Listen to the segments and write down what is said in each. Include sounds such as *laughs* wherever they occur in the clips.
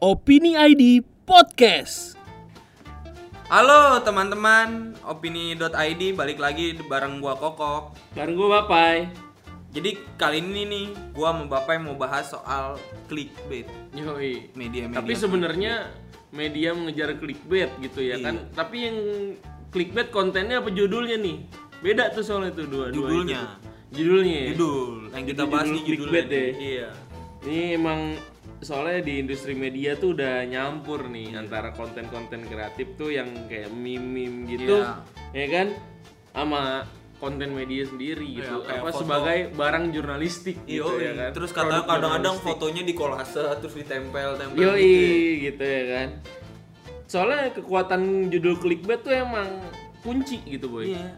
Opini ID Podcast. Halo teman-teman, opini.id balik lagi bareng gua Kokok. Bareng gue Bapai. Jadi kali ini nih gua sama Bapak mau bahas soal clickbait Yoi. media-media. Tapi sebenarnya media mengejar clickbait gitu ya Iya. kan. Tapi yang clickbait kontennya apa judulnya nih? Beda tuh soalnya tuh dua Judulnya. Judulnya. ya? judul yang kita Itu bahas judul di judulnya. clickbait deh. Iya. Ini emang soalnya di industri media tuh udah nyampur nih antara konten-konten kreatif tuh yang kayak meme-meme gitu, Iya. ya kan? Sama konten media sendiri gitu. kayak Apa foto. sebagai barang jurnalistik Iya, gitu ya kan. terus kadang kadang-kadang fotonya di kolase terus ditempel-tempel Yoi gitu. ya. gitu ya kan. Soalnya kekuatan judul clickbait tuh emang kunci gitu boy. Iya.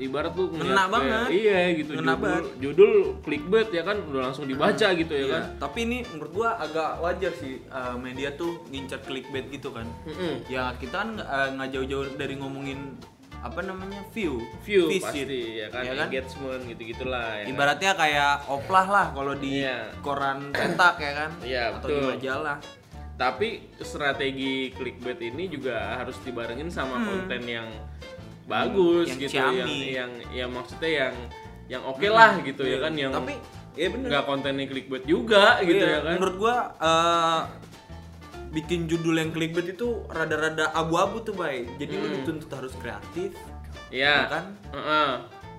Ibarat tuh Ngena kayak- banget. Iya gitu. Ngena judul, banget. judul clickbait ya kan udah langsung dibaca gitu ya Iya, kan. Tapi ini menurut gua agak wajar sih uh, media tuh ngincer clickbait gitu kan. Mm-mm. Ya kita kan uh, nggak jauh-jauh dari ngomongin apa namanya view, View visit. pasti ya kan, Ya kan? engagement gitu-gitulah ya kan? Ibaratnya kayak oplah lah kalau di Iya. koran cetak ya kan, Iya, atau betul. di majalah. Tapi strategi clickbait ini juga harus dibarengin sama konten yang bagus Hmm. Yang gitu yang yang yang maksudnya yang yang oke lah gitu ya Iya. kan yang Tapi ya bener. nggak kontennya clickbait juga gitu Iya, ya kan. Menurut gua uh, bikin judul yang clickbait itu rada-rada abu-abu tuh, Bay. Jadi lu dituntut harus kreatif, Iya. ya kan? Heeh.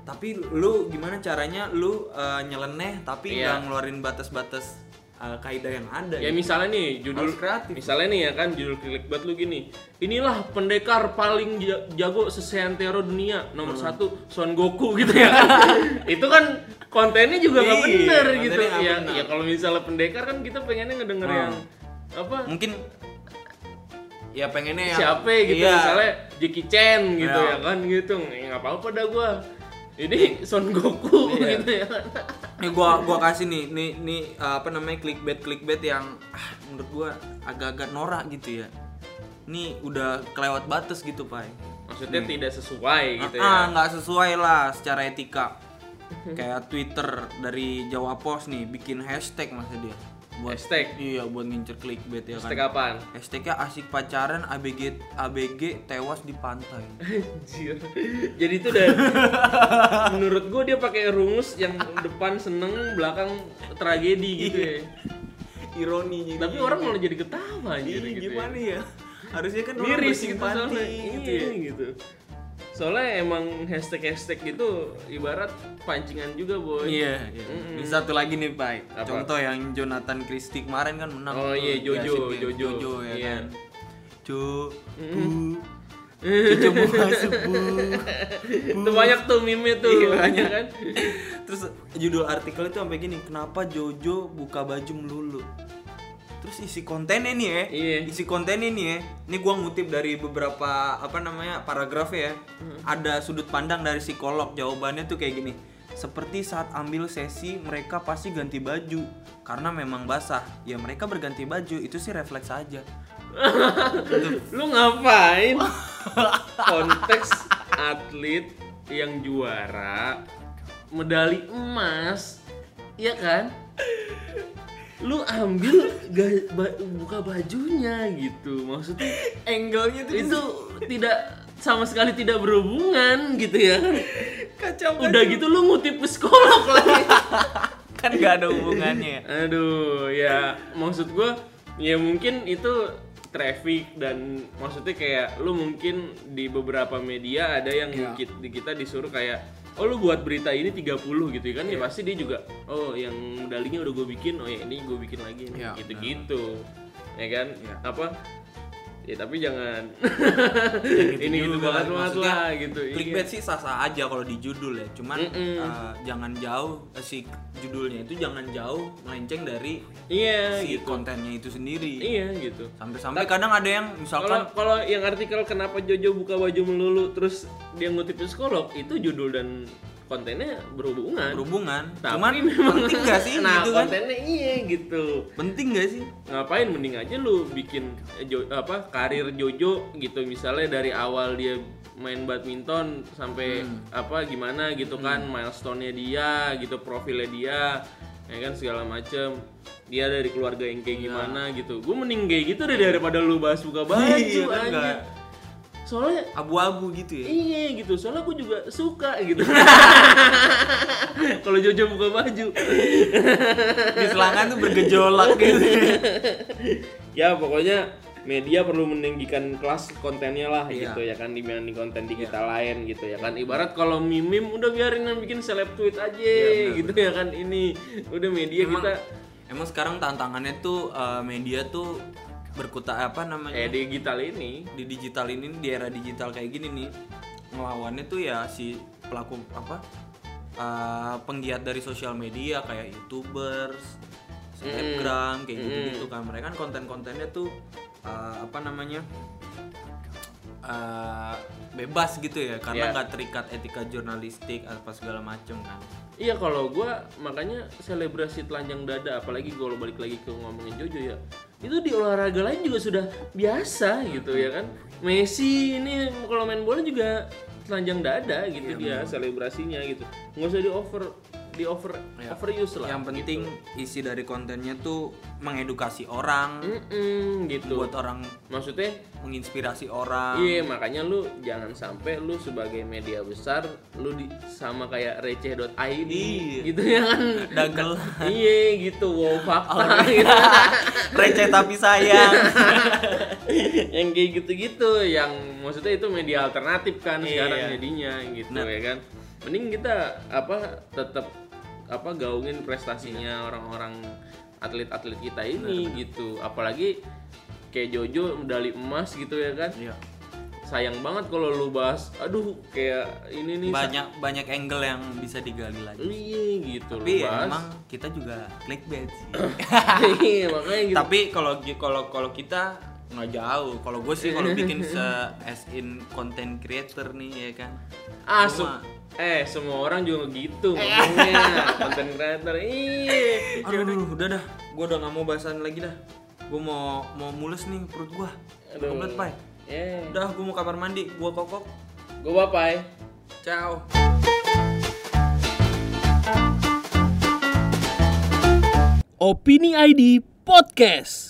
Tapi lu gimana caranya lu uh, nyeleneh tapi Iya. nggak ngeluarin batas-batas uh, kaidah yang ada. Ya gitu. misalnya nih judul Harus kreatif. Misalnya nih ya kan judul clickbait lu gini. Inilah pendekar paling ja- jago seseantero dunia nomor Hmm. satu Son Goku gitu ya kan. *laughs* Itu kan kontennya juga nggak Iya, bener gitu. nggak Ya, bener. ya kalau misalnya pendekar kan kita pengennya ngedenger Hmm. yang apa mungkin ya pengennya yang siapa gitu Iya. misalnya Jackie Chan gitu Iya. ya kan gitu ya nggak apa-apa dah gua ini Son Goku Iya. gitu ya Nih gua gua kasih nih nih nih uh, apa namanya clickbait clickbait yang ah, menurut gua agak-agak norak gitu ya. Nih udah kelewat batas gitu, Pak. maksudnya tidak sesuai gitu ah, ya nggak sesuai lah secara etika. Kayak Twitter dari Jawa Pos nih bikin hashtag masa dia. Buat Hashtag? Iya, buat ngincer clickbait ya Hashtag kan. apaan? Hashtagnya asik pacaran ABG ABG tewas di pantai. Anjir. Jadi itu udah *laughs* menurut gue dia pakai rumus yang depan seneng, belakang tragedi gitu ya. Ironi. Tapi orang malah jadi ketawa Iya, anjir gitu. gimana ya. ya? Harusnya kan orang Miris gitu gitu Iya, ya. gitu. Soalnya emang hashtag-hashtag gitu ibarat pancingan juga, boy. Iya, iya. Ini satu lagi nih, Pak. Apa? Contoh yang Jonathan Christie kemarin kan menang. Oh iya, Jojo. Jojo. Jojo ya Iya. kan. Jo, bu, *laughs* Jojo mau masuk bu. Itu banyak tuh meme tuh. Iya, banyak. kan? Terus judul artikel itu sampai gini, kenapa Jojo buka baju melulu? Terus isi kontennya nih ya, Iya. isi kontennya nih ya. Ini gua ngutip dari beberapa apa namanya paragraf ya. Hmm. Ada sudut pandang dari psikolog. Jawabannya tuh kayak gini. Seperti saat ambil sesi mereka pasti ganti baju karena memang basah. Ya mereka berganti baju itu sih refleks aja. *laughs* Lu ngapain? Konteks atlet yang juara medali emas, ya kan? Lu ambil ga- ba- buka bajunya gitu. Maksudnya Angle-nya tuh itu tidak sama sekali tidak berhubungan gitu ya kan. kacau Udah gitu lu ngutip psikolog *laughs* lagi. kan gak ada hubungannya. Aduh, ya maksud gua ya mungkin itu traffic dan maksudnya kayak lu mungkin di beberapa media ada yang di kita disuruh kayak oh lu buat berita ini 30 gitu kan? Ya pasti dia juga oh yang medalinya udah gue bikin oh ya ini gue bikin lagi nih." Iya, gitu-gitu. Ya kan? Iya. apa ya tapi jangan Gitu ini gitu juga. banget banget lah gitu Clickbait Iya. sih sah-sah aja kalau di judul ya. Cuman Mm-mm. eh, jangan jauh eh, si judulnya itu jangan jauh melenceng dari iya si gitu kontennya itu sendiri. iya gitu Sampai-sampai kadang ada yang misalkan kalau yang artikel kenapa Jojo buka baju melulu terus dia ngutip psikolog itu judul dan kontennya berhubungan. berhubungan. Tapi Cuman memang penting gak sih *laughs* nah, gitu kan? kontennya iya gitu. Penting gak sih? Ngapain mending aja lu bikin eh, jo, apa karir Jojo gitu misalnya dari awal dia main badminton sampai Hmm. apa gimana gitu kan milestone-nya dia gitu profilnya dia ya kan segala macem dia dari keluarga yang kayak gimana gitu gue mending kayak gitu deh daripada lu bahas buka baju Iya, kan, nggak. Soalnya abu-abu gitu ya Iya gitu, soalnya gue juga suka gitu. *laughs* Kalau Jojo buka baju, di selangan tuh bergejolak gitu ya pokoknya media perlu meninggikan kelas kontennya lah Iya. gitu ya kan dibanding konten digital lain gitu ya kan. Ibarat kalau mimim udah biarin yang bikin seleb tweet aja Iya, benar, gitu ya kan. Ini udah media emang, kita emang sekarang tantangannya tuh eh, media tuh berkutat apa namanya? Eh digital ini. Di digital ini di era digital kayak gini nih ngelawannya tuh ya si pelaku apa eh, penggiat dari sosial media kayak youtubers selebgram kayak gitu gitu kan. Mereka kan konten-kontennya tuh eh, apa namanya eh, bebas gitu ya karena Iya. nggak terikat etika jurnalistik apa segala macem kan. Iya kalau gua makanya selebrasi telanjang dada apalagi kalau balik lagi ke ngomongin Jojo ya itu di olahraga lain juga sudah biasa gitu ya kan? Messi ini kalau main bola juga telanjang dada gitu dia selebrasinya gitu. Nggak usah di over di over Ya. overuse lah yang penting isi dari kontennya tuh mengedukasi orang Mm-mm, gitu buat orang maksudnya menginspirasi orang Iya makanya lu jangan sampai lu sebagai media besar lu di sama kayak receh.id Iya. gitu ya kan dagel iya gitu wow fakta gitu *laughs* receh tapi sayang *laughs* yang kayak gitu-gitu yang maksudnya itu media alternatif kan Iya. sekarang jadinya gitu Nah. ya kan mending kita apa tetap apa gaungin prestasinya orang-orang atlet-atlet kita ini gitu. Apalagi kayak Jojo medali emas gitu ya kan? Iya. sayang banget kalau lu bahas aduh kayak ini nih banyak banyak angle yang bisa digali lagi. Iya gitu tapi lu bahas. emang kita juga clickbait sih. *laughs* Iya, makanya gitu. Tapi kalau kalau kalau kita nggak jauh. Kalau gue sih kalau bikin *laughs* se as in content creator nih ya kan? Ah se- eh semua orang juga gitu *laughs* ngomongnya. Konten creator iya aduh udah dah. Gue udah nggak mau bahasan lagi dah. Gue mau mau mulus nih perut gue Aduh. komplit pai. Eh udah gue mau kamar mandi. Gue kokok. Gue bapai ciao. Opini ID Podcast.